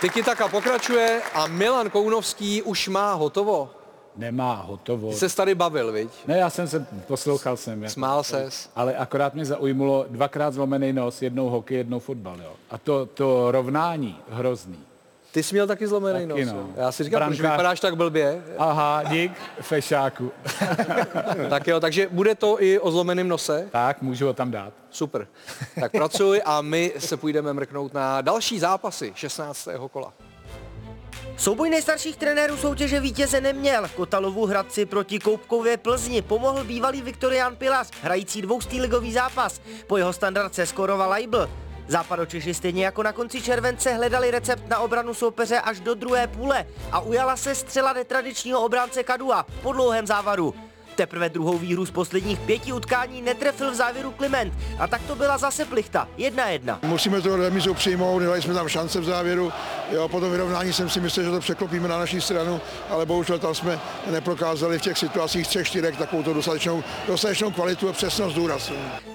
Tiki taka pokračuje a Milan Kounovský už má hotovo. Nemá hotovo. Ty se tady bavil, viď? Ne, já jsem se, poslouchal jsem. Jako, Smál ses. Ale akorát mě zaujmulo dvakrát zlomený nos, jednou hokej, jednou fotbal. Jo. A to, to rovnání hrozný. Ty jsi měl taky zlomený Taky nos. no. Já si říkám, proč Brankář. vypadáš tak blbě. Aha, dík, fešáku. tak jo, takže bude to i o zlomeném nose? tak, můžu ho tam dát. Super. Tak pracuj a my se půjdeme mrknout na další zápasy 16. kola. Souboj nejstarších trenérů soutěže vítěze neměl. Kotalovu Hradci proti Koupkově Plzni pomohl bývalý Viktorián Pilas, hrající dvoustýligový zápas. Po jeho standardce skoroval Leibl. Západočeši stejně jako na konci července hledali recept na obranu soupeře až do druhé půle a ujala se střela netradičního obránce Kadua po dlouhém závadu. Teprve druhou výhru z posledních pěti utkání netrefil v závěru Kliment a tak to byla zase plichta. Jedna jedna. Musíme to remizu přijmout, nedali jsme tam šance v závěru. Jo, po tom vyrovnání jsem si myslel, že to překlopíme na naší stranu, ale bohužel tam jsme neprokázali v těch situacích třech, čtyřech takovou dostatečnou, dostatečnou kvalitu a přesnost důraz.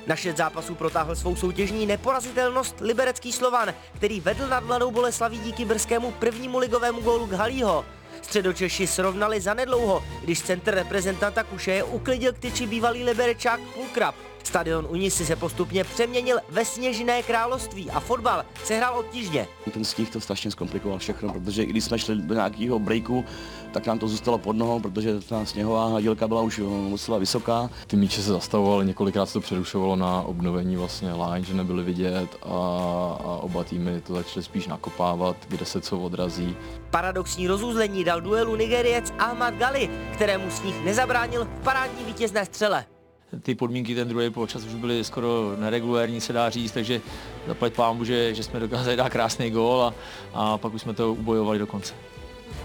Na šest zápasů protáhl svou soutěžní neporazitelnost liberecký Slovan, který vedl nad Mladou Boleslaví díky brzkému prvnímu ligovému gólu k Halího. Středočeši srovnali zanedlouho, když centr reprezentanta Kušeje uklidil k tyči bývalý liberečák Pulkrab. Stadion u Nisy se postupně přeměnil ve sněžné království a fotbal se hrál obtížně. Ten sníh to strašně zkomplikoval všechno, protože i když jsme šli do nějakého breaku, tak nám to zůstalo pod nohou, protože ta sněhová hladilka byla už docela vysoká. Ty míče se zastavovaly, několikrát se to přerušovalo na obnovení vlastně line, že nebyly vidět a, a oba týmy to začaly spíš nakopávat, kde se co odrazí. Paradoxní rozuzlení dal duelu Nigeriec Ahmad Gali, kterému sníh nezabránil v parádní vítězné střele. Ty podmínky ten druhý poločas už byly skoro neregulérní, se dá říct, takže zaplať pámu, že, že jsme dokázali dát krásný gól a, a pak už jsme to ubojovali do konce.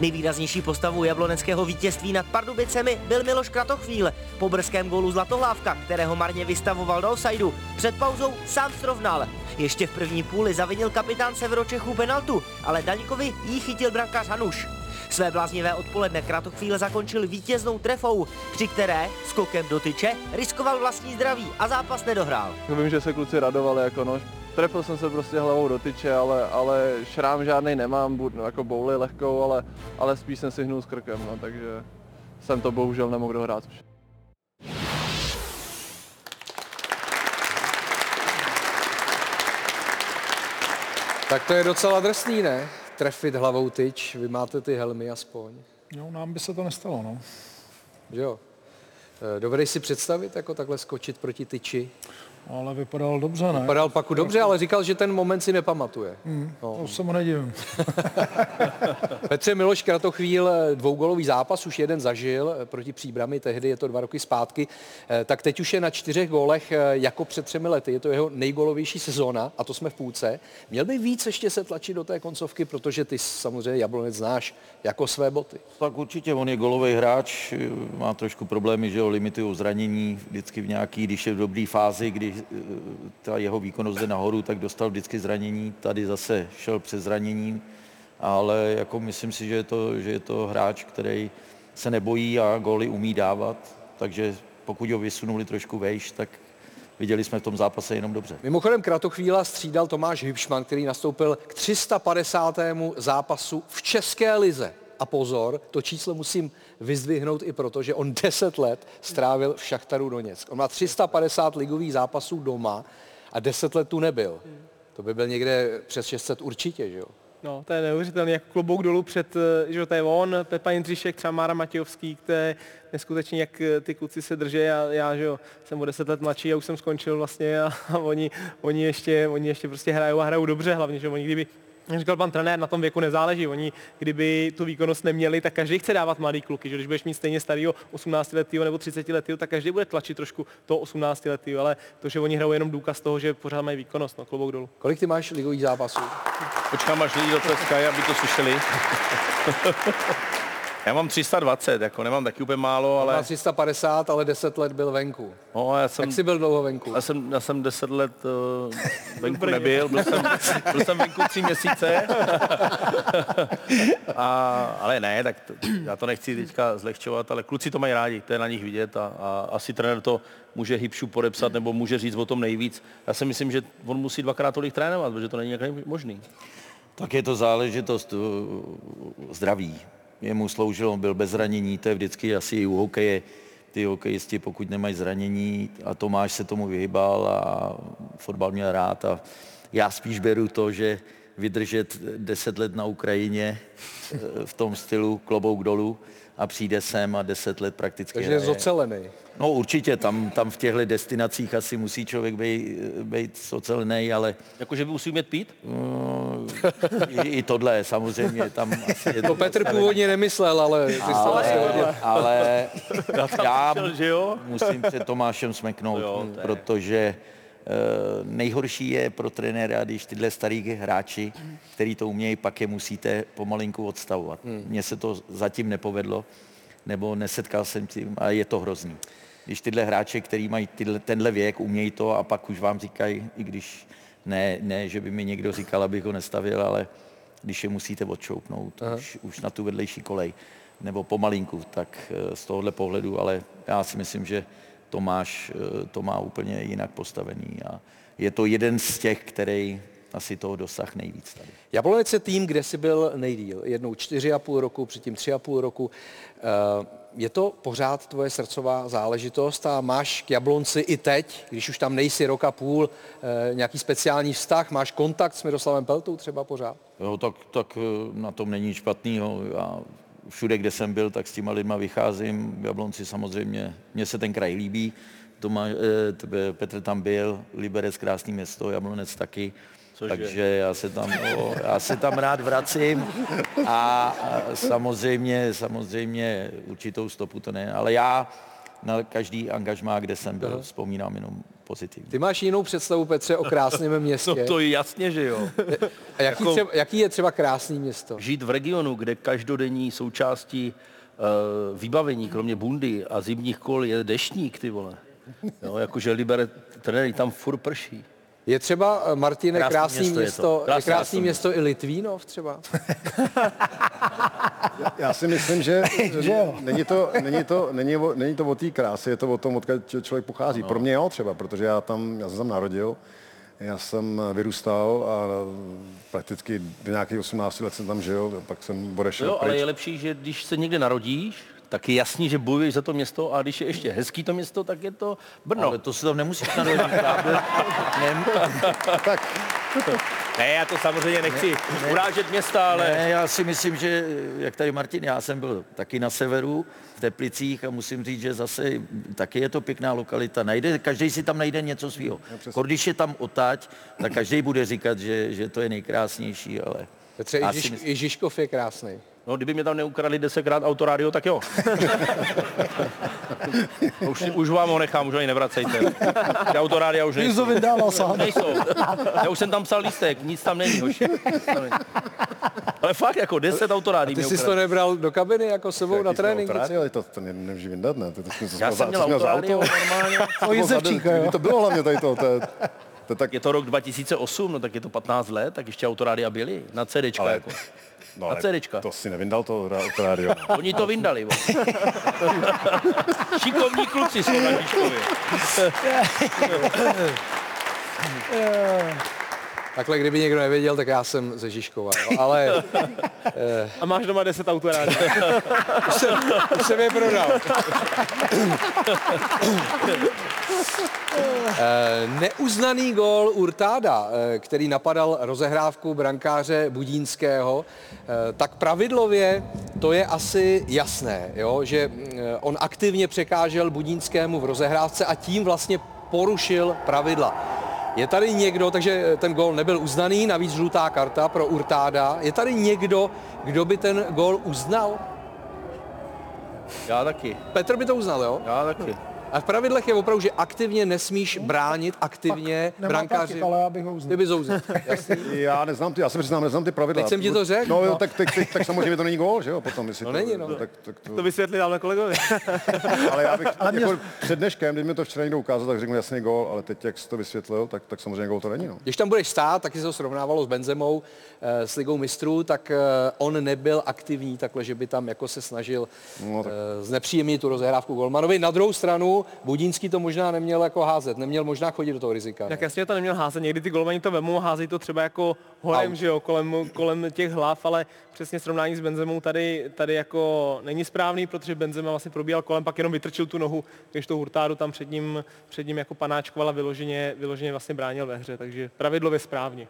Nejvýraznější postavou jabloneckého vítězství nad Pardubicemi byl Miloš Kratochvíl. Po brzkém gólu Zlatohlávka, kterého marně vystavoval do offsideu, před pauzou sám srovnal. Ještě v první půli zavinil kapitán Severočechů penaltu, ale Daňkovi jí chytil brankář Hanuš. Své bláznivé odpoledne Kratochvíl zakončil vítěznou trefou, při které skokem do tyče riskoval vlastní zdraví a zápas nedohrál. Vím, že se kluci radovali, jako no, trefil jsem se prostě hlavou do tyče, ale, ale šrám žádný nemám, buď, no, jako bouli lehkou, ale, ale spíš jsem si hnul s krkem, no, takže jsem to bohužel nemohl dohrát. Tak to je docela drsný, ne? Trefit hlavou tyč, vy máte ty helmy aspoň, No, nám by se to nestalo, no. že jo? Eh, Dovedeš si představit, jako takhle skočit proti tyči? Ale vypadal dobře, ne? Padal Paku dobře, ale říkal, že ten moment si nepamatuje. No. To se mu nedivím. Petře Miloš Kratochvíl, eh, dvougolový zápas, už jeden zažil eh, proti Příbrami, tehdy je to dva roky zpátky, Eh, tak teď už je na čtyřech gólech eh, jako před třemi lety, je to jeho nejgolovější sezóna a to jsme v půlce. Měl by víc ještě se tlačit do té koncovky, protože ty samozřejmě Jablonec znáš jako své boty. Tak určitě, on je golový hráč, má trošku problémy, že ho limitují zranění vždycky v nějaký, když je v dobré fázi, kdy eh, ta jeho výkonnost jde nahoru, tak dostal vždycky zranění, tady zase šel přes zranění, ale jako myslím si, že je to, že je to hráč, který se nebojí a góly umí dávat, takže pokud ho vysunuli trošku vejš, tak viděli jsme v tom zápase jenom dobře. Mimochodem Kratochvíla střídal Tomáš Hybšman, který nastoupil k 350. zápasu v České lize. A pozor, to číslo musím vyzdvihnout i proto, že on 10 let strávil v Šachtaru Doněck. On má 350 ligových zápasů doma a 10 let tu nebyl. To by byl někde přes 600 určitě, že jo? No, to je neuvěřitelný, jako klobouk dolů před, eh, že to je on, Pepa Jindřišek, třeba Mára Matějovský, to je neskutečně, jak eh, ty kluci se drží, já, já že jo, jsem o deset let mladší a už jsem skončil vlastně a, a oni, oni, ještě, oni ještě prostě hrajou a hrajou dobře, hlavně, že oni kdyby jak říkal pan trenér, na tom věku nezáleží. Oni, kdyby tu výkonnost neměli, tak každý chce dávat mladý kluky. Že když budeš mít stejně starého 18 letého nebo 30 letého, tak každý bude tlačit trošku toho 18 letého. Ale to, že oni hrajou jenom důkaz toho, že pořád mají výkonnost, no klobouk dolů. Kolik ty máš ligových zápasů? Počkám, až lidi do tleskají, aby to slyšeli. Já mám 320, jako nemám taky úplně málo, Ale... Má ale... 350, ale 10 let byl venku. No, já jsem, Jak jsi byl dlouho venku? já jsem, já jsem 10 let uh, venku nebyl, byl jsem, byl jsem venku tři měsíce. A, ale ne, tak to, já to nechci teďka zlehčovat, ale kluci to mají rádi, to je na nich vidět a, a asi trenér to může Hybšu podepsat nebo může říct o tom nejvíc. Já si myslím, že on musí dvakrát tolik trénovat, protože to není nějak možný. Tak je to záležitost uh, zdraví. Jemu sloužilo, byl bez zranění, to je vždycky asi i u hokeje. Ty hokejisti, pokud nemají zranění, a Tomáš se tomu vyhybal a fotbal měl rád. A já spíš beru to, že vydržet deset let na Ukrajině eh, v tom stylu klobouk dolů a přijde sem a deset let prakticky Takže je zocelený. No určitě, tam, tam v těchto destinacích asi musí člověk být, být ocelený, ale Jakože by musí umět pít? no, i, i tohle samozřejmě, tam asi je To Petr původně nemyslel, ale ty hodně... ale, ale já přišel, že jo? musím před Tomášem smeknout, Jo, to protože eh, nejhorší je pro trenéra, když tyhle starý hráči, který to umějí, pak je musíte pomalinku odstavovat. Mně se to zatím nepovedlo, nebo nesetkal jsem tím a je to hrozný. Když tyhle hráče, který mají tyhle, tenhle věk, umějí to a pak už vám říkají, i když ne, ne, že by mi někdo říkal, abych ho nestavil, ale když je musíte odšoupnout už, už na tu vedlejší kolej nebo pomalinku, tak eh, z tohohle pohledu, ale já si myslím, že Tomáš eh, to má úplně jinak postavený a je to jeden z těch, který asi toho dosah nejvíc tady. Jablonec je tým, kde jsi byl nejdíl. Jednou čtyři a půl roku, předtím tři a půl roku. Eh, Je to pořád tvoje srdcová záležitost a máš k Jablonci i teď, když už tam nejsi rok a půl, eh, nějaký speciální vztah, máš kontakt s Miroslavem Peltou třeba pořád? Jo, tak, tak eh, na tom není nic špatného. Já všude, kde jsem byl, tak s těma lidma vycházím. V Jablonci samozřejmě, mně se ten kraj líbí. Toma, eh, Petr tam byl, Liberec krásný město, Jablonec taky. Cože? Takže já se tam, no, já se tam rád vracím a, samozřejmě, samozřejmě určitou stopu to ne, ale já na každý angažmá, kde jsem byl, vzpomínám jenom pozitivně. Ty máš jinou představu, Petře, o krásném městě. No to je jasně, že jo. A jaký, jako- třeba, jaký je třeba krásný město? Žít v regionu, kde každodenní součástí uh, vybavení, kromě bundy a zimních kol, je deštník, ty vole. Jo, jakože Libere, trenéry, tam furt prší. Je třeba, eh, Martine, Krásný krásný, město je město, to. Krásné město. město i Litvínov třeba? Já si myslím, že není to, není to, není, o, není to o té krásy, je to o tom, odkud člověk pochází. Pro mě jo třeba, protože já tam, já jsem tam narodil, já jsem vyrůstal a prakticky do nějakých 18 let jsem tam žil, pak jsem odešel Jo, ale pryč. je lepší, že když se někde narodíš, tak je jasný, že bojuješ za to město a když je ještě hezký to město, tak je to Brno. Ale to se tam nemusíš právě. Nem, Ne, já to samozřejmě nechci urážet města, ale... Ne, já si myslím, že jak tady Martin, já jsem byl taky na severu, v Teplicích a musím říct, že zase taky je to pěkná lokalita. Najde, každý si tam najde něco svého. Když je tam otať, tak každý bude říkat, že, že to je nejkrásnější, ale... Petře, i Žižkov je krásný. No, kdyby mě tam neukradli desetkrát autorádio, tak jo. už, už vám ho nechám, už ho ani nevracejte. Ty autorádia už nejsou. vydával sám. nejsou. Já už jsem tam psal lístek, nic tam není, hoši. Nic tam není. Ale fakt, jako deset autorádií Ty jsi to nebral do kabiny jako sebou na tréninku? Práci, ale to, to ne, nemůžu vyndat, ne? To, to, to, Já jsem měl autorádio normálně. To Jezevčíka, jo. to bylo hlavně tady to, to, je- to tak, Je to rok 2008, no tak je to 15 let, tak ještě autorádia byly na CDčka. Ale- jako. No, Na ale CDčka. to si nevyndal to, rádio. Oni to vyndali. Bo. Šikovní kluci jsou na Žižkově. Takhle, kdyby někdo nevěděl, tak já jsem ze Žižkova. Jo. Ale A máš doma 10 autorádií. už jsem, už jsem je prodal. Eh, Neuznaný gól Urtáda, eh, který napadal rozehrávku brankáře Budínského, eh, tak pravidlově to je asi jasné, jo? že eh, on aktivně překážel Budínskému v rozehrávce a tím vlastně porušil pravidla. Je tady někdo, takže ten gól nebyl uznaný, navíc žlutá karta pro Urtáda. Je tady někdo, kdo by ten gól uznal? Já taky, Petr by to uznal, jo? já taky. A v pravidlech je opravdu, že aktivně nesmíš bránit aktivně Nemá brankáři. ale já bych ho uznal. Ty bys ho uznal. Já neznám ty, já se přiznám, neznám ty pravidla. Teď jsem ti to řekl. No jo, tak, tak, tak, tak samozřejmě to není gól, že jo, potom. Jestli No to, není, no. Tak, tak to, To vysvětli dáme kolegovi. ale já bych, ale mě... jako před dneškem, když mi to včera někdo ukázal, tak řeknu jasný gól, ale teď, jak jsi to vysvětlil, tak, tak samozřejmě gól to není, no. Když tam budeš stát, taky se to srovnávalo s Benzemou, eh, s ligou mistrů, tak eh, on nebyl aktivní takhle, že by tam jako se snažil No, tak- eh, znepříjemnit tu rozehrávku golmanovi. Na druhou stranu Budínský to možná neměl jako házet, neměl možná chodit do toho rizika. Tak jasně to neměl házet, někdy ty golmani to vemou, hází to třeba jako horem, že jo, kolem, kolem těch hlav, ale přesně srovnání s Benzemou tady, tady jako není správný, protože Benzema vlastně probíhal kolem, pak jenom vytrčil tu nohu, když to Hurtádu tam před ním, před ním jako panáčkovala vyloženě, vyloženě vlastně bránil ve hře, takže pravidlově správně.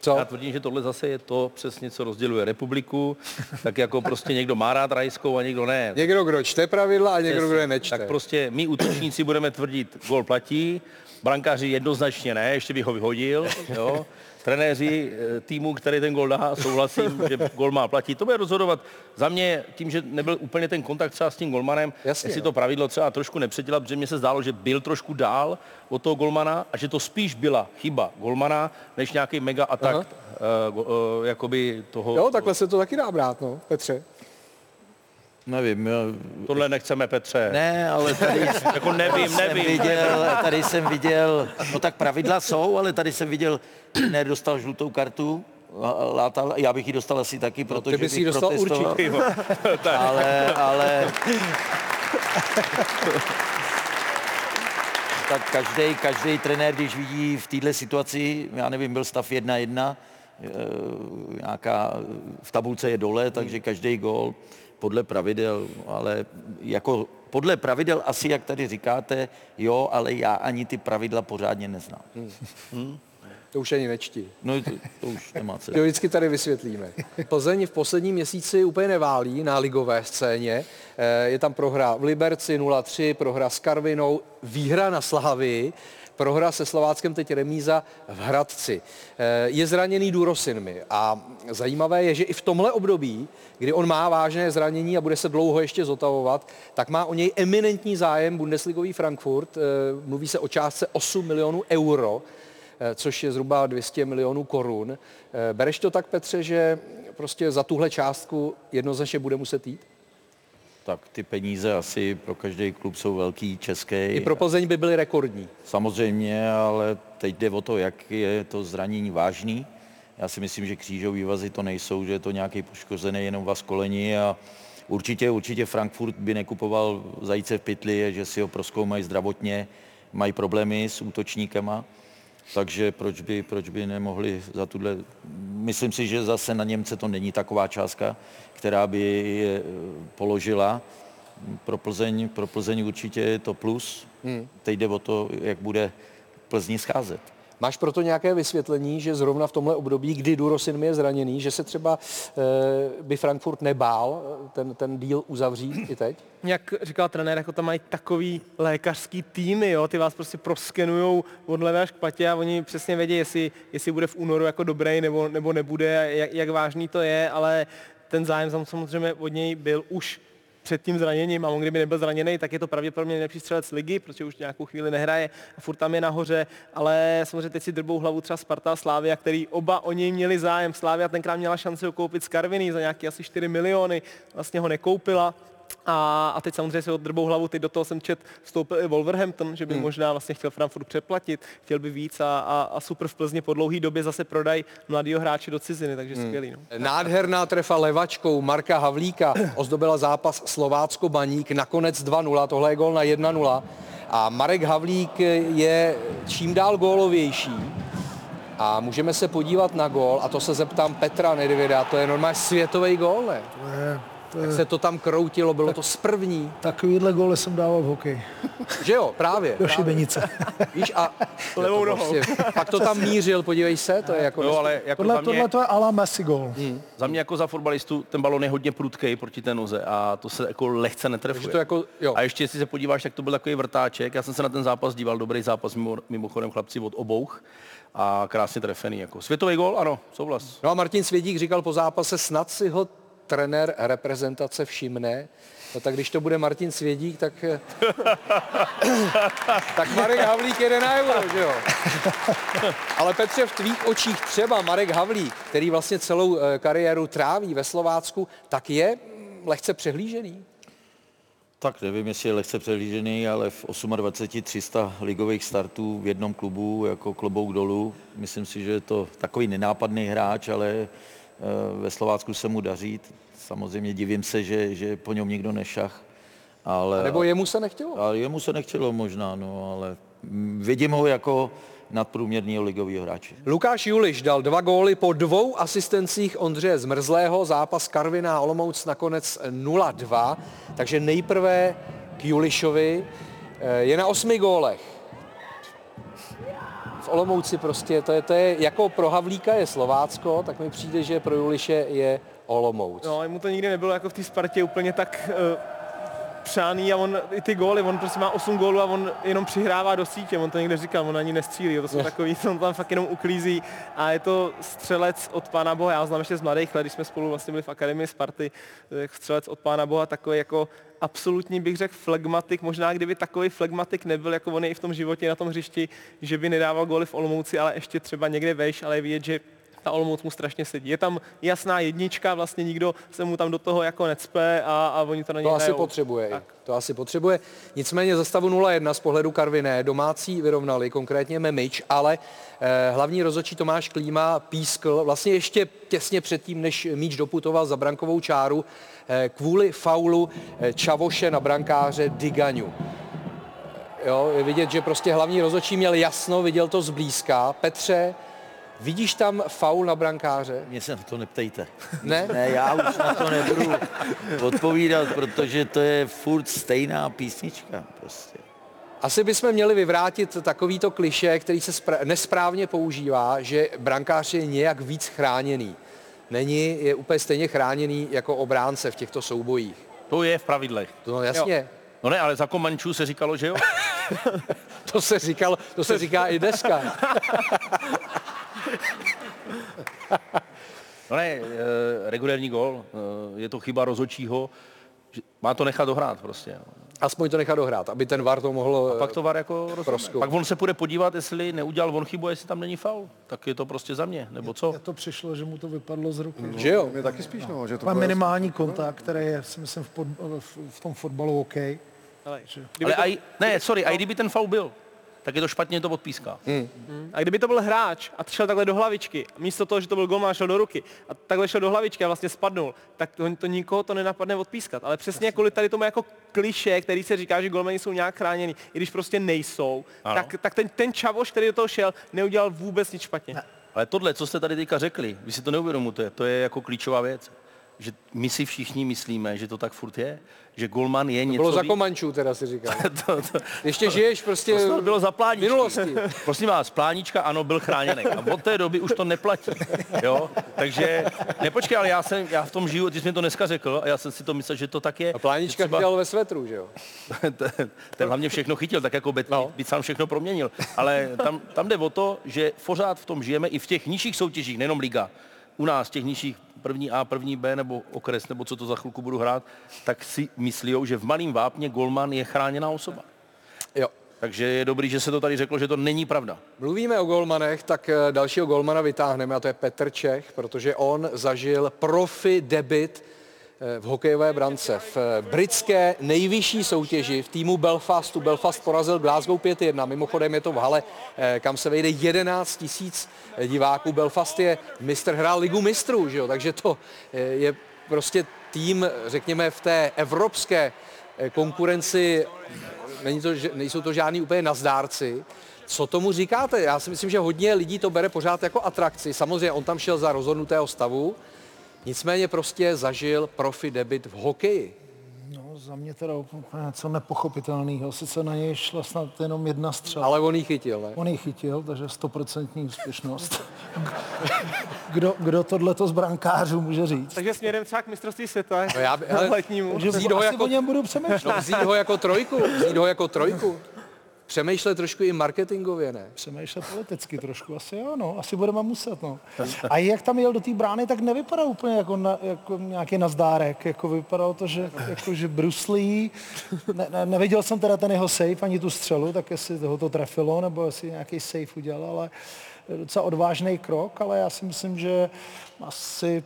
Co? Já tvrdím, že tohle zase je to přesně, co rozděluje republiku. tak jako prostě někdo má rád rajskou a někdo ne. Někdo, kdo čte pravidla a někdo, kdo je nečte. Tak prostě my útočníci budeme tvrdit, gol platí, brankáři jednoznačně ne, ještě bych ho vyhodil, jo. Trenéři eh, týmu, který ten gol dá, souhlasím, že gol má platit. To bude rozhodovat za mě tím, že nebyl úplně ten kontakt třeba s tím golmanem, Jasně, jestli no. to pravidlo třeba trošku nepředělat, protože mně se zdálo, že byl trošku dál od toho golmana a že to spíš byla chyba golmana, než nějaký mega atak uh, uh, jakoby toho... Jo, takhle se to taky dá brát, no, Petře. Nevím, já, Tohle nechceme, Petře. ne, ale tady Jako nevím, jsem nevím. viděl, tady jsem viděl, no tak pravidla jsou, ale tady jsem viděl, trenér dostal žlutou kartu, lá- látal, já bych ji dostal asi taky, protože bys bych ji dostal protestoval. určitě. ale, ale... tak každý, každý trenér, když vidí v této situaci, já nevím, byl stav 1-1, eh, nějaká v tabulce je dole, takže každý gól podle pravidel, ale jako podle pravidel asi, jak tady říkáte, jo, ale já ani ty pravidla pořádně neznám. To už ani nečti. No to, to už nemá cenu. To vždycky tady vysvětlíme. Plzeň v posledním měsíci úplně neválí na ligové scéně. Eh, Je tam prohra v Liberci 0-3, prohra s Karvinou, výhra na Slavii, prohra se Slováckem, teď remíza v Hradci. Eh, Je zraněný Durosinmi a zajímavé je, že i v tomhle období, kdy on má vážné zranění a bude se dlouho ještě zotavovat, tak má o něj eminentní zájem Bundesligový Frankfurt. Eh, Mluví se o částce 8 milionů euro což je zhruba 200 milionů korun. Eh, Bereš to tak, Petře, že prostě za tuhle částku jednoznačně bude muset jít? Tak ty peníze asi pro každý klub jsou velký, český. I pro Plzeň by byly rekordní. Samozřejmě, ale teď jde o to, jak je to zranění vážný. Já si myslím, že křížový vazy to nejsou, že je to nějaký poškozený jenom vaz kolení a určitě, určitě Frankfurt by nekupoval zajíce v pytli, že si ho proskoumají zdravotně, mají problémy s útočníkama, takže proč by, proč by nemohli za tuhle... Myslím si, že zase na Němce to není taková částka, která by je eh, položila. Pro Plzeň, pro Plzeň určitě je to plus. Hmm. Teď jde o to, jak bude Plzni scházet. Máš proto nějaké vysvětlení, že zrovna v tomhle období, kdy Durosin je zraněný, že se třeba e, by Frankfurt nebál eh, ten, ten díl uzavřít i teď? Jak říkal trenér, jako tam mají takový lékařský týmy, jo, ty vás prostě proskenujou od levé až k patě a oni přesně vědí, jestli, jestli bude v únoru jako dobrý nebo, nebo nebude, jak, jak vážný to je, ale ten zájem samozřejmě od něj byl už před tím zraněním a on kdyby nebyl zraněný, tak je to pravděpodobně nejlepší střelec ligy, protože už nějakou chvíli nehraje a furt tam je nahoře, ale samozřejmě teď si drbou hlavu třeba Sparta a Slávia, který oba o něj měli zájem. Slávia tenkrát měla šanci ho koupit z Karviny za nějaké asi 4 miliony, vlastně ho nekoupila. A, a teď samozřejmě se odrbou hlavu, teď do toho jsem čet, vstoupil i Wolverhampton, že by hmm. možná vlastně chtěl Frankfurt přeplatit, chtěl by víc a, a, a super v Plzni po dlouhé době zase prodají mladýho hráče do ciziny, takže hmm. skvělý. No. Nádherná trefa levačkou Marka Havlíka ozdobila zápas Slovácko-Baník, nakonec 2-0, tohle je gol na 1-0. A Marek Havlík je čím dál gólovější. A můžeme se podívat na gól, a to se zeptám Petra Nedvěda, to je normálně světový gól, ne? To je, Jak je, se to tam kroutilo, bylo to z první. takovýhle góly jsem dával v hokeji. Že jo, právě. Do šibenice. Víš, a Levou to nohou. pak to tam mířil, podívej se, to je jako... Jo, ale jako Tohle, za, mě, tohle to je ala Messi gól. Hmm. za mě jako za fotbalistu ten balon je hodně prudký proti té noze a to se jako lehce netrefuje. Takže to jako, jo. A ještě, jestli se podíváš, tak to byl takový vrtáček. Já jsem se na ten zápas díval, dobrý zápas, mimo, mimochodem chlapci od obouch a krásně trefený. Jako. Světový gol, ano, souhlas. No a Martin Svědík říkal po zápase, snad si ho trenér reprezentace všimne. No tak když to bude Martin Svědík, tak, tak Marek Havlík jede na euro, že jo? Ale Petře, v tvých očích třeba Marek Havlík, který vlastně celou eh, kariéru tráví ve Slovácku, tak je mm, lehce přehlížený. Tak nevím, jestli je lehce přehlížený, ale v 28 300 ligových startů v jednom klubu jako klobouk dolů. Myslím si, že je to takový nenápadný hráč, ale eh, ve Slovácku se mu daří. Samozřejmě divím se, že, že po něm nikdo nešach Ale, Nebo jemu se nechtělo. Ale jemu se nechtělo možná, no, ale vidím ho jako nadprůměrného ligového hráče. Lukáš Juliš dal dva góly po dvou asistencích Ondřeje Zmrzlého. Zápas Karviná a Olomouc nakonec 0-2. Takže nejprve k Julišovi. Je na osmi gólech. V Olomouci prostě, to je, to je jako pro Havlíka je Slovácko, tak mi přijde, že pro Juliše je Olomouc. No, mu to nikdy nebylo jako v té Spartě úplně tak uh, přáný a on i ty góly, on prostě má 8 gólů a on jenom přihrává do sítě, on to někde říkal, on ani nestřílí, to jsou takový, on tam fakt jenom uklízí a je to střelec od pána Boha, já ho znám ještě z mladých let, když jsme spolu vlastně byli v akademii Sparty, tak střelec od pána Boha, takový jako absolutní bych řekl flegmatik, možná kdyby takový flegmatik nebyl, jako on je i v tom životě na tom hřišti, že by nedával góly v Olomouci, ale ještě třeba někde vejš, ale je vidět, že ta Olomouc mu strašně sedí. Je tam jasná jednička, vlastně nikdo se mu tam do toho jako necpe a, a oni to na něj To asi potřebuje. Tak. To asi potřebuje. Nicméně za stavu 0-1 z pohledu Karviné domácí vyrovnali, konkrétně Memič, ale eh, hlavní rozhodčí Tomáš Klíma pískl vlastně ještě těsně předtím, než míč doputoval za brankovou čáru, eh, kvůli faulu eh, Čavoše na brankáře Digaňu. Jo, je vidět, že prostě hlavní rozhodčí měl jasno, viděl to zblízka. Petře, vidíš tam faul na brankáře? Mě se na to neptejte. Ne? Ne, já už na to nebudu odpovídat, protože to je furt stejná písnička prostě. Asi bychom měli vyvrátit takovýto kliše, který se spra- nesprávně používá, že brankář je nějak víc chráněný. Není, je úplně stejně chráněný jako obránce v těchto soubojích. To je v pravidlech. No jasně. Jo. No ne, ale za Komančů se říkalo, že jo? to se říkalo, to se říká i dneska. No ne, e, regulérní gol, e, je to chyba rozhodčího, že má to nechat dohrát prostě. no. Aspoň to nechat dohrát, aby ten VAR to mohl A pak to VAR jako rozhodne. prozkoumat. Pak on se půjde podívat, jestli neudělal on chybu, jestli tam není faul. Tak je to prostě za mě, nebo co? Mně to přišlo, že mu to vypadlo z ruky. Že jo? Mě taky spíš, no, že to Má minimální kontakt, který je, si myslím, v, pod, v, v tom fotbalu OK. Ale, Ale aj, ne, sorry, a i kdyby ten faul byl, tak je to špatně, to odpíská. Hmm. A kdyby to byl hráč a šel takhle do hlavičky, místo toho, že to byl golman, šel do ruky a takhle šel do hlavičky a vlastně spadnul, tak to, to nikoho to nenapadne odpískat. Ale přesně kvůli tady tomu jako kliše, který se říká, že golmani jsou nějak chráněni, i když prostě nejsou, Ano. tak, tak ten, ten čavoš, který do toho šel, neudělal vůbec nic špatně. Ale tohle, co jste tady teďka řekli, vy si to neuvědomujete, to je jako klíčová věc. Že my si všichni myslíme, že to tak furt je, že golman je To něco... bylo za Komančů, teda si říkal. to, to, Ještě žiješ prostě to bylo za pláničky. minulosti. Prosím vás, plánička ano, byl chráněný. A od té doby už to neplatí. Jo? Takže, nepočkej, ale já, jsem, já v tom žiju, ty jsi mi to dneska řekl a já jsem si to myslel, že to tak je. A plánička třeba- chytal ve svetru, že jo? ten, ten hlavně všechno chytil, tak jako Bet, no. sám všechno proměnil. Ale tam, tam jde o to, že pořád v tom žijeme i v těch nižších soutěžích, nejenom liga. U nás, těch nižších první A, první B nebo okres, nebo co to za chvilku budu hrát, tak si myslí, že v malém vápně golman je chráněná osoba. Jo. Takže je dobrý, že se to tady řeklo, že to není pravda. Mluvíme o golmanech, tak eh, dalšího golmana vytáhneme a to je Petr Čech, protože on zažil profi debit v hokejové brance v eh, britské nejvyšší soutěži v týmu Belfastu. Belfast porazil Glasgow 5-1, mimochodem je to v hale, eh, kam se vejde 11 tisíc diváků. Belfast je mistr, hrál ligu mistrů, že jo? takže to eh, je prostě tým, řekněme, v té evropské eh, konkurenci Není to, nejsou to žádný úplně nazdárci. Co tomu říkáte? Já si myslím, že hodně lidí to bere pořád jako atrakci. Samozřejmě on tam šel za rozhodnutého stavu, nicméně prostě zažil profi debit v hokeji. No, za mě teda úplně něco nepochopitelného. Sice na něj šla snad jenom jedna střela. Ale on ji chytil, ne? On ji chytil, takže stoprocentní úspěšnost. Kdo, kdo tohleto z brankářů může říct? Takže směrem třeba k mistrovství světa, No já, k letnímu. Takže vzít ho jako, o něm budu přemýšlet. no, vzít ho jako trojku, vzít ho jako trojku. Přemýšlet trošku i marketingově, ne? Přemýšlet politicky trošku, asi jo, no, asi budeme muset, no. A jak tam jel do té brány, tak nevypadal úplně jako, na, jako nějaký nazdárek, jako vypadalo to, že, jako, že bruslí, ne, ne, neviděl jsem teda ten jeho save, ani tu střelu, tak jestli ho to trefilo, nebo jestli nějaký save udělal, ale docela odvážný krok, ale já si myslím, že asi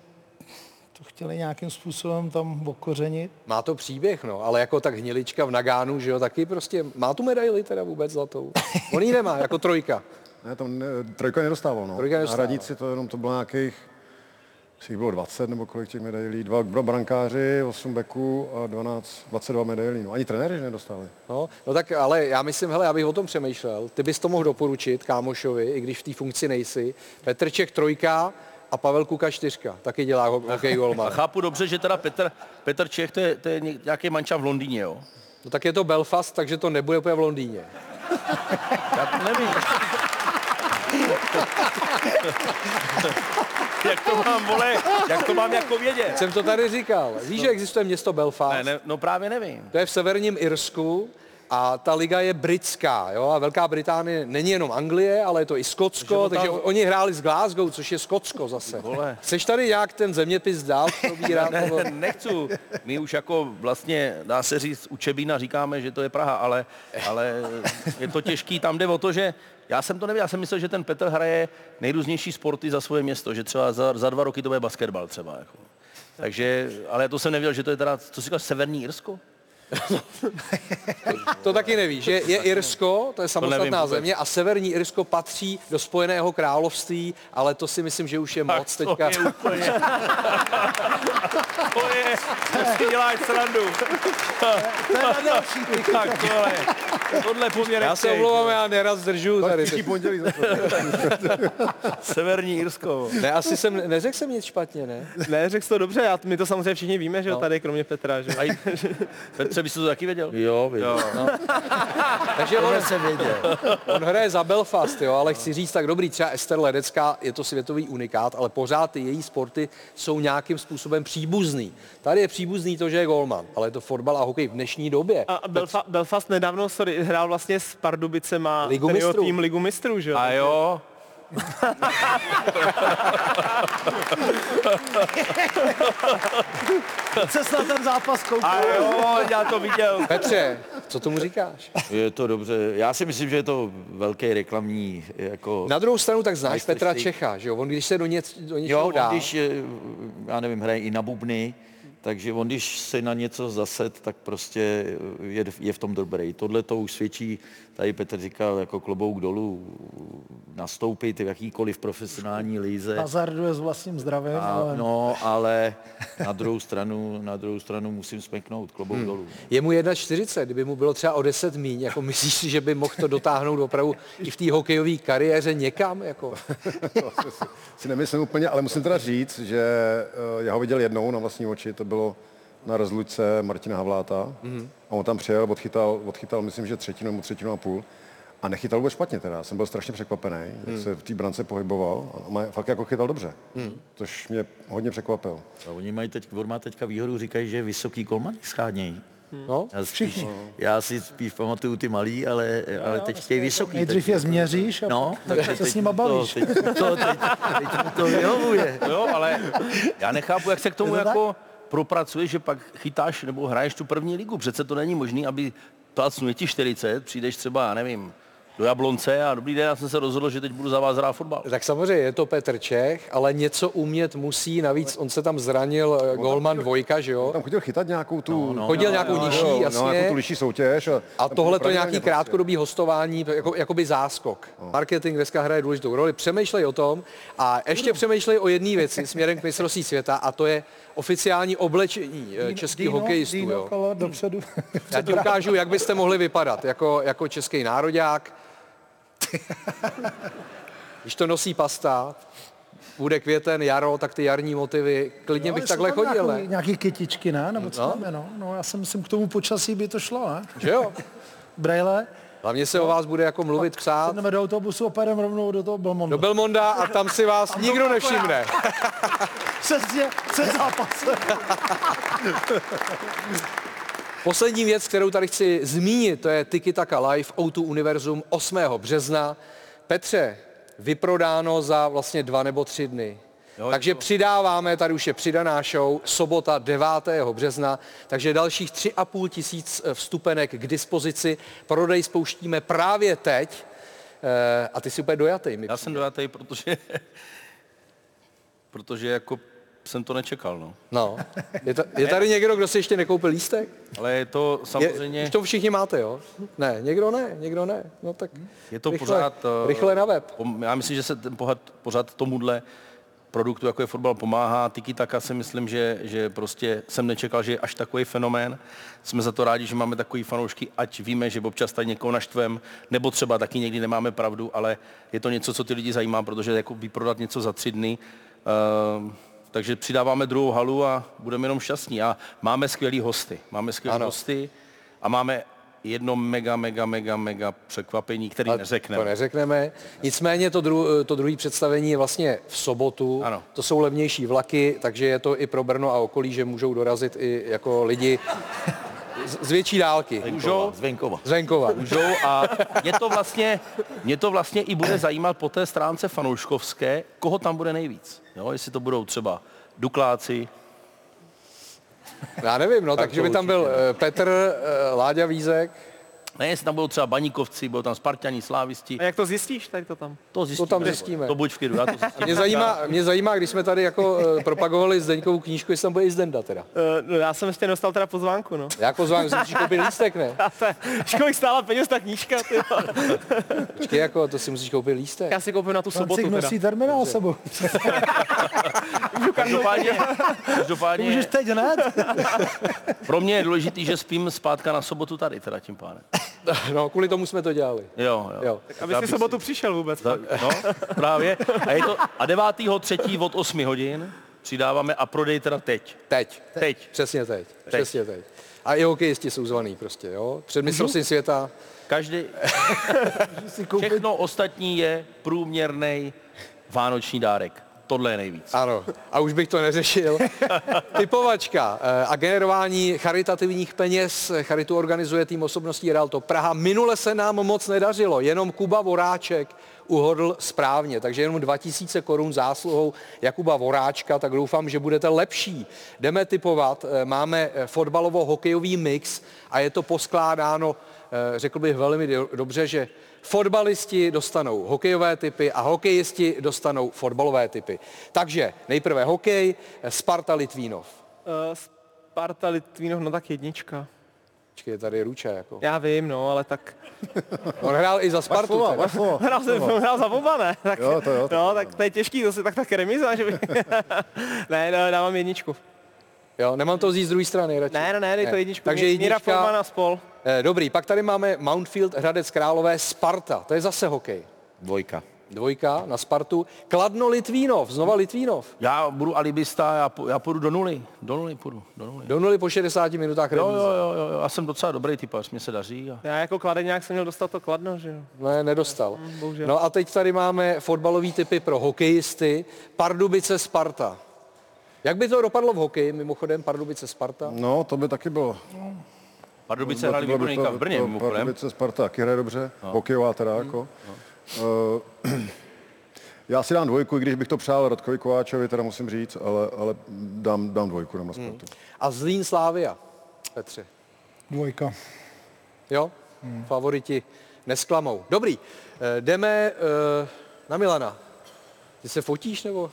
to chtěli nějakým způsobem tam okořenit. Má to příběh, no, ale jako tak hnilička v Nagánu, že jo, taky prostě má tu medaili teda vůbec zlatou. On ji nemá, jako trojka. Ne, tam ne, trojka nedostával, no. Trojka nedostával. Na radnici to jenom to bylo nějakých jich bylo 20 nebo kolik těch medailí, dva dva brankáři, 8 beků a 12, 22 medailí. No, ani trenéři nedostali. No, no tak ale já myslím, hele, já bych o tom přemýšlel. Ty bys to mohl doporučit kámošovi, i když v té funkci nejsi. Petrček trojka a Pavel Kuka čtyřka. Taky dělá ho- hokej golman. chápu dobře, že teda Petr, Petr Čech, to je, to je ně- nějaký manča v Londýně, jo? No tak je to Belfast, takže to nebude úplně v Londýně. Já to nevím. jak to mám, vole, jak to mám jako vědět? Jsem to tady říkal. Víš, že existuje město Belfast? Ne, ne, no právě nevím. To je v severním Irsku a ta liga je britská, jo, a Velká Británie není jenom Anglie, ale je to i Skotsko, takže, tam- oni hráli s Glasgow, což je Skotsko zase. Vole. Chceš tady nějak ten zeměpis dál probírat? Ne, ne, nechci. My už jako vlastně, dá se říct, u Čebína říkáme, že to je Praha, ale, ale je to těžký. Tam jde o to, že já jsem to nevěděl, já jsem myslel, že ten Petr hraje nejrůznější sporty za svoje město, že třeba za, za dva roky to bude basketbal třeba. Jako. Takže, ale to jsem nevěděl, že to je teda, co jsi říkal, Severní Irsko? To taky nevíš, že je Irsko, to je samostatná nevím vůbec. země a severní Irsko patří do Spojeného království, ale to si myslím, že už je moc to teďka. je úplně... to je, to si děláš srandu. tak tohle, tohle poměr Já se omlouvám, já nerad zdržuju tady. Pondělí. Severní Irsko. Ne, asi jsem, neřekl jsem nic špatně, ne? Ne, řekl to dobře, já, my to samozřejmě všichni víme, že jo, No. tady kromě Petra, že jo. Bys to taky věděl? Jo, viděl. Jo. Takže on, jsem věděl. on hraje za Belfast, jo, ale chci říct tak dobrý, třeba Ester Ledecká je to světový unikát, ale pořád ty její sporty jsou nějakým způsobem příbuzný. Tady je příbuzný to, že je golman, ale je to fotbal a hokej v dnešní době. A Belfa- Belfast nedávno sorry, hrál vlastně s Pardubicema Ligu mistrů. tým Ligu mistrů, že jo. A jo, Se snad ten zápas koukal. a jo, já to viděl. Petře, co tomu říkáš? Je to dobře. Já si myslím, že je to velký reklamní jako... Na druhou stranu tak znáš. Petra Čecha, že jo? On když se do, něc, do něčeho Jo, dá, když, já nevím, hraje i na bubny, takže on když se na něco zased, tak prostě je, je v tom dobrý. Tohle to už svědčí, tady Petr říkal, jako klobouk dolů, nastoupit v jakýkoliv profesionální líze. Hazarduje s vlastním zdravím, A, ale... no, ale na druhou stranu, na druhou stranu musím smeknout klobouk hmm. dolů. je mu 1,40, kdyby mu bylo třeba o 10 míň, jako myslíš si, že by mohl to dotáhnout opravdu i v té hokejové kariéře někam? Jako? si nemyslím úplně, ale musím teda říct, že eh, já ho viděl jednou na vlastní oči, to bylo na rozlučce Martina Havláta. Mm-hmm. A on tam přijel, odchytal, odchytal, myslím, že třetinu nebo třetinu a půl. A nechytal vůbec špatně teda. Jsem byl strašně překvapený, jak se v té brance pohyboval. A má, fakt jako chytal dobře. Mm. Což mě hodně překvapilo. A oni mají teď, on má teďka výhodu, říkají, že vysoký kolmany schánějí. No, Já, spíš, já si spíš pamatuju ty malý, ale, ale teď chtějí vysoký. Nejdřív tak- je změříš a No, pak se s nima bavíš. To, teď, to, teď, teď to vyhovuje. Jo, ale já nechápu, jak se k tomu to jako propracuješ, že pak chytáš nebo hraješ tu první ligu. Přece to není možné, aby plácnu je ti 40, přijdeš třeba, já nevím, do Jablonce a dobrý den, já jsem se rozhodl, že teď budu za vás hrát fotbal. tak samozřejmě je to Petr Čech, ale něco umět musí, navíc on se tam zranil, eh, golman dvojka, že jo? Tam chodil chytat nějakou tu... No, no. Chodil nějakou nižší, jo, jasně. No, jako tu liší soutěž. A, A tam tohle to nějaký prostě. krátkodobý hostování, jako, jakoby záskok. Marketing dneska hraje důležitou roli. Přemýšlej o tom a ještě přemýšlej o jedné věci směrem k mistrovství světa a to je oficiální oblečení eh, českých Dino, hokejistů. Dino, Jo. kolo dopředu. Já ti ukážu, jak byste mohli vypadat jako, jako český nároďák. Když to nosí pasta, bude květen, jaro, tak ty jarní motivy, klidně bych jsou takhle chodil, nějaký, nějaký kytičky, ne? Nebo co No. je, no? no? já si myslím, k tomu počasí by to šlo, ne? Že jo? Brejle, Hlavně se o vás bude jako mluvit, psát. sedneme do autobusu a pojedeme rovnou do toho Belmondu. Do Belmonda a tam si vás nikdo nevšimne. Přesně, před zápasem. Poslední věc, kterou tady chci zmínit, to je Tiki Taka Live O2 Univerzum 8. března. Petře, vyprodáno za vlastně dva nebo tři dny. Jo, takže přidáváme, tady už je přidaná show, sobota 9. března, takže dalších 3,5 tisíc eh, vstupenek k dispozici. Prodej spouštíme právě teď eh, a ty si úplně dojatý. Mi Já jsem dojatý, protože, protože jako jsem to nečekal, no. No. Je, ta, je tady někdo, kdo si ještě nekoupil lístek? Ale je to samozřejmě, Je, už to všichni máte, jo? Ne, někdo ne, někdo ne. No tak je to rychle, pořád... eh, rychle na web. Já myslím, že se ten pořád, pořád tomuhle produktu, jako je fotbal, pomáhá. Tiki Taka si myslím, že, že prostě jsem nečekal, že je až takový fenomén. Jsme za to rádi, že máme takový fanoušky, ať víme, že občas tady někoho naštvem, nebo třeba taky někdy nemáme pravdu, ale je to něco, co ty lidi zajímá, protože jako vyprodat něco za tři dny, uh, takže přidáváme druhou halu a budeme jenom šťastní. A máme skvělý hosty. Máme skvělý Ano. hosty a máme jedno mega, mega, mega, mega překvapení, který A neřekneme. To neřekneme. Nicméně to, dru, to druhé představení je vlastně v sobotu. Ano. To jsou levnější vlaky, takže je to i pro Brno a okolí, že můžou dorazit i jako lidi z, z větší dálky. Můžou, Z venkova. Z venkova. můžou a mě to vlastně, mě to vlastně i bude zajímat po té stránce fanouškovské, koho tam bude nejvíc. Jo, jestli to budou třeba Dukláci, Já nevím, no, Tak takže by tam byl eh, Petr, eh, Láďa Vízek, ne, jestli tam budou třeba Baníkovci, budou tam Spartani, Slávisti, A jak to zjistíš tady to tam? to zjistíme. tam zjistíme. To buď v klidu, já to zjistím. Mě zajímá, mě zajímá, když jsme tady jako eh, propagovali Zdeňkovou knížku, jestli tam bude i Zdenda teda. Uh, no, já jsem ještě dostal teda pozvánku, no. Já pozvám, že musíš koupit lístek, ne? To kolik stála peněz ta knížka, ty. Počkej, jako, to si musíš koupit lístek. Já si koupím na tu sobotu Francik teda. nosí terminál sebou. Každopádně, každopádně Můžeš teď hned? pro mě je důležitý, že spím zpátka na sobotu tady, teda tím pádem. No, kvůli tomu jsme to dělali. Jo, jo. Jo. Aby Já si sobotu přišel vůbec. Za, no, právě. A, je to, a 9. třetí od 8 hodin přidáváme a prodej teda teď. Teď. Teď. Přesně teď. Přesně teď. A i hokejisti jsou zvaný prostě, jo? Před mistrovstvím světa. Každý, všechno ostatní je průměrný vánoční dárek. Tohle je nejvíc. Ano, a už bych to neřešil. Typovačka eh, a generování charitativních peněz. Charitu organizuje tým osobností Realto Praha. Minule se nám moc nedařilo, jenom Kuba Voráček uhodl správně, takže jenom 2000 korun zásluhou Jakuba Voráčka, tak doufám, že budete lepší. Jdeme typovat, eh, máme eh, fotbalovo-hokejový mix a je to poskládáno, řekl bych velmi do- dobře, že Fotbalisti dostanou hokejové typy a hokejisti dostanou fotbalové typy. Takže nejprve hokej, Sparta Litvínov. Uh, Sparta Litvínov, no tak jednička. Počkej, je tady ruče jako. Já vím, no, ale tak... On hrál i za Spartu. Vafova, teda. Vafova. Hrál jsem hrál za oba, ne? Tak, Jo, to jo, to no, tak to je těžký, zase tak tak remiza, že by... ne, no, dávám jedničku. Jo, nemám to vzít z druhé strany radši. Ne, ne, ne, dej to jedničku. Takže Mí- Míra jednička. Forman a spol. Eh, Dobrý, pak tady máme Mountfield, Hradec Králové, Sparta. To je zase hokej. Dvojka. Dvojka na Spartu. Kladno Litvínov, znova Litvínov. Já budu alibista, já, po- já půjdu do nuly. Do nuly půjdu, do nuly. Do nuly po 60 minutách Jo, jo, jo, jo, jo, já jsem docela dobrý typař, mě se daří. A... Já jako kladeňák jsem měl dostat to kladno, že jo. Ne, nedostal. bohužel. No a teď tady máme fotbalový typy pro hokejisty. Pardubice Sparta. Jak by to dopadlo v hokeji, mimochodem Pardubice Sparta? No, to by taky bylo. Pardubice hráli Bylo by výborníka v Brně, to- mimochodem. Pardubice Sparta taky hraje dobře, hokejová teda jako. Eh, Já si dám dvojku, i když bych to přál Radkovi Kováčovi, teda musím říct, ale, ale dám, dám dvojku, na Spartu. A Zlín Slávia, Petře. Dvojka. Jo? Favoriti nesklamou. Dobrý, eh, jdeme eh, na Milana. Ty se fotíš nebo?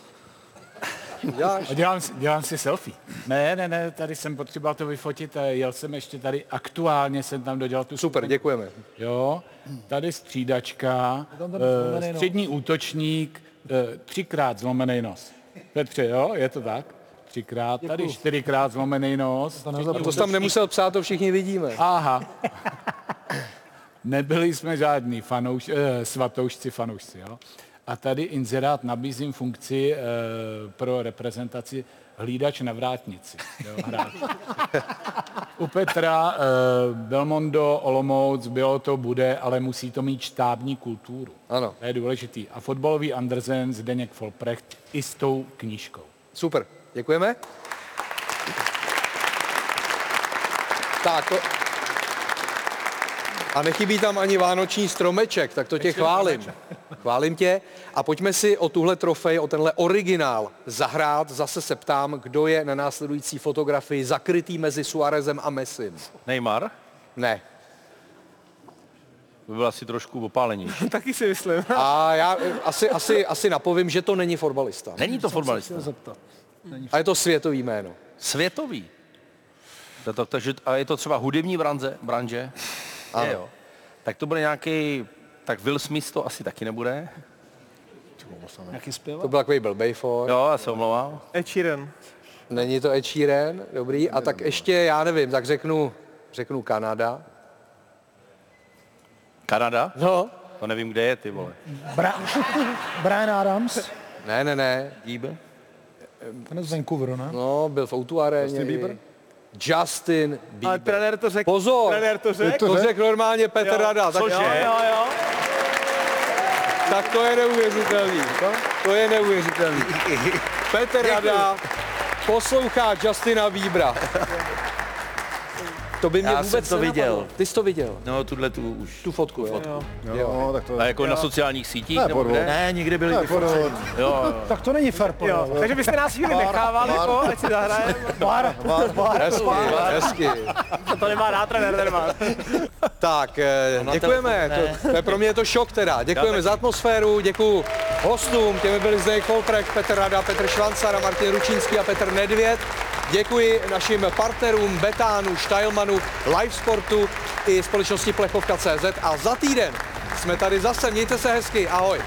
Děláš? A dělám, si- dělám si selfie. Ne, ne, ne, tady jsem potřeboval to vyfotit a jel jsem ještě tady, aktuálně jsem tam dodělal tu Super, děkujeme. Jo, tady střídačka, Tam eh, zlomený nos. střední útočník, eh, třikrát zlomený nos. Petře, jo, je to tak? Třikrát, tady čtyřikrát zlomený nos. To jsi tam nemusel psát, to všichni vidíme. Aha. Nebyli jsme žádní fanouš, eh, svatoušci fanoušci, jo. A tady inzerát nabízím funkci eh, pro reprezentaci hlídač na vrátnici. Jo, hráč. U Petra eh, Belmondo, Olomouc, bylo to, bude, ale musí to mít štábní kulturu. Ano. To je důležitý. A fotbalový Andersen, Zdeněk Folprecht i s tou knížkou. Super, děkujeme. Tak, to... A nechybí tam ani vánoční stromeček, tak to tě chválím. Chválím tě. A pojďme si o tuhle trofej, o tenhle originál zahrát. Zase se ptám, kdo je na následující fotografii zakrytý mezi Suarezem a Messim. Neymar Ne. by byl asi trošku opálenější. Taky si myslím. A já eh, asi, asi, asi napovím, že to není fotbalista. Není to fotbalista. A je to světový jméno. Světový. To, to, takže, a je to třeba hudební branže? branže? Ano. Je, jo. Tak to bude nějaký, tak Will Smith to asi taky nebude. Jaký zpěvák? To byl takový blbej for. Jo, já se omlouvám. Ed Sheeran. Není to Ed Sheeran, dobrý. A tak ještě, já nevím, tak řeknu, řeknu Kanada. Kanada? No. To nevím, kde je, ty vole. Bra- Brian Adams. Ne, ne, ne. Bieber? Ten je z Vancouveru, ne? No, byl v Outu aréně. Justin Bieber? Justin Bieber. Ale trenér to řekl. Pozor, Trenér to řekl. to řekl normálně Petr Jo, Rada. Tak, cože? Jo, jo, jo. Tak to je neuvěřitelný. To je neuvěřitelný. Petr Rada poslouchá Justina Biebera. To by mě Já vůbec jsem to nenapadlo. viděl. Ty jsi to viděl? No, tuhle tu už. Tu fotku, jo. Fotku. Jo. Jo. No, tak to... A jako na sociálních sítích? Ne, nebo podvod. kde? Ne, někde byli Ne, podvod. Jo, jo. Tak to není fair play. Jo, takže byste nás chvíli nechávali, po, ať si zahrajeme. Var, var, var. Hezky, hezky. To nemá rád trenér, ten má. Tak, eh, děkujeme. telefon To, to je pro mě je to šok teda. Děkujeme za atmosféru, děkuji hostům, těmi byli Zdeněk Kolprek, Petr Rada, Petr Švancara, Martin Ručínský a Petr Nedvěd. Děkuji našim partnerům Betánu, Štajlmanu, Live Sportu i společnosti Plechovka.cz a za týden jsme tady zase. Mějte se hezky, ahoj.